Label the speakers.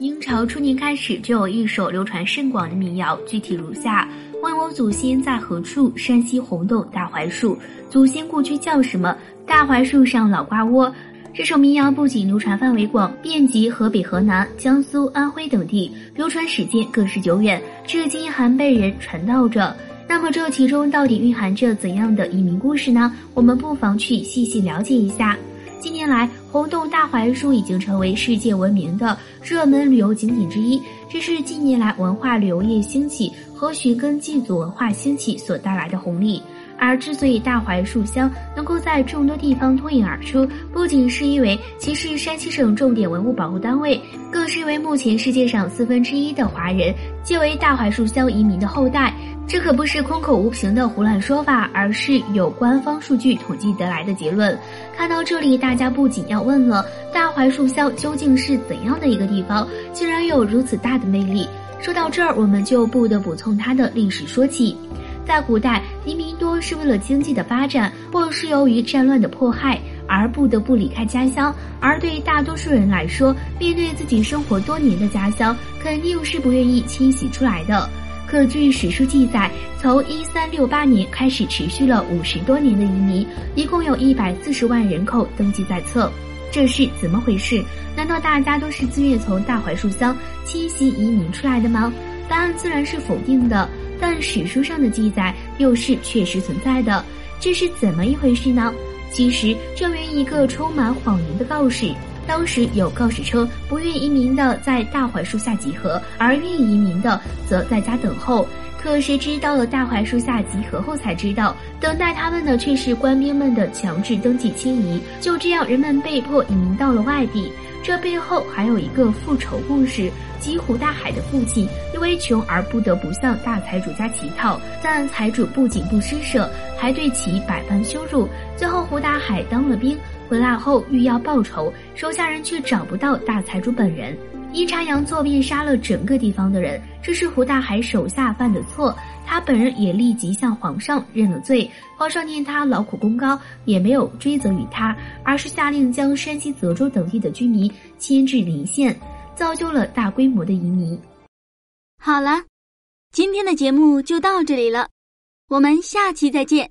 Speaker 1: 明朝初年开始就有一首流传甚广的民谣，具体如下：问我祖先在何处？山西洪洞大槐树。祖先故居叫什么？大槐树上老瓜窝。这首民谣不仅流传范围广，遍及河北、河南、江苏、安徽等地，流传时间更是久远，至今还被人传道着。那么这其中到底蕴含着怎样的移民故事呢？我们不妨去细细了解一下。近年来，红洞大槐树已经成为世界闻名的热门旅游景点之一。这是近年来文化旅游业兴起和寻根祭祖文化兴起所带来的红利。而之所以大槐树乡能够在众多地方脱颖而出，不仅是因为其是山西省重点文物保护单位，更是因为目前世界上四分之一的华人皆为大槐树乡移民的后代。这可不是空口无凭的胡乱说法，而是有官方数据统计得来的结论。看到这里，大家不仅要问了：大槐树乡究竟是怎样的一个地方，竟然有如此大的魅力？说到这儿，我们就不得不从它的历史说起。在古代，移民多是为了经济的发展，或是由于战乱的迫害而不得不离开家乡。而对于大多数人来说，面对自己生活多年的家乡，肯定是不愿意迁徙出来的。可据史书记载，从一三六八年开始，持续了五十多年的移民，一共有一百四十万人口登记在册。这是怎么回事？难道大家都是自愿从大槐树乡迁徙移民出来的吗？答案自然是否定的。但史书上的记载又是确实存在的。这是怎么一回事呢？其实这源于一个充满谎言的告示。当时有告示称，不愿移民的在大槐树下集合，而愿意移民的则在家等候。可谁知到了大槐树下集合后，才知道等待他们的却是官兵们的强制登记迁移。就这样，人们被迫移民到了外地。这背后还有一个复仇故事，即胡大海的父亲因为穷而不得不向大财主家乞讨，但财主不仅不施舍，还对其百般羞辱。最后，胡大海当了兵。回来后欲要报仇，手下人却找不到大财主本人。阴差阳错，便杀了整个地方的人。这是胡大海手下犯的错，他本人也立即向皇上认了罪。皇上念他劳苦功高，也没有追责于他，而是下令将山西泽州等地的居民迁至临县，造就了大规模的移民。
Speaker 2: 好了，今天的节目就到这里了，我们下期再见。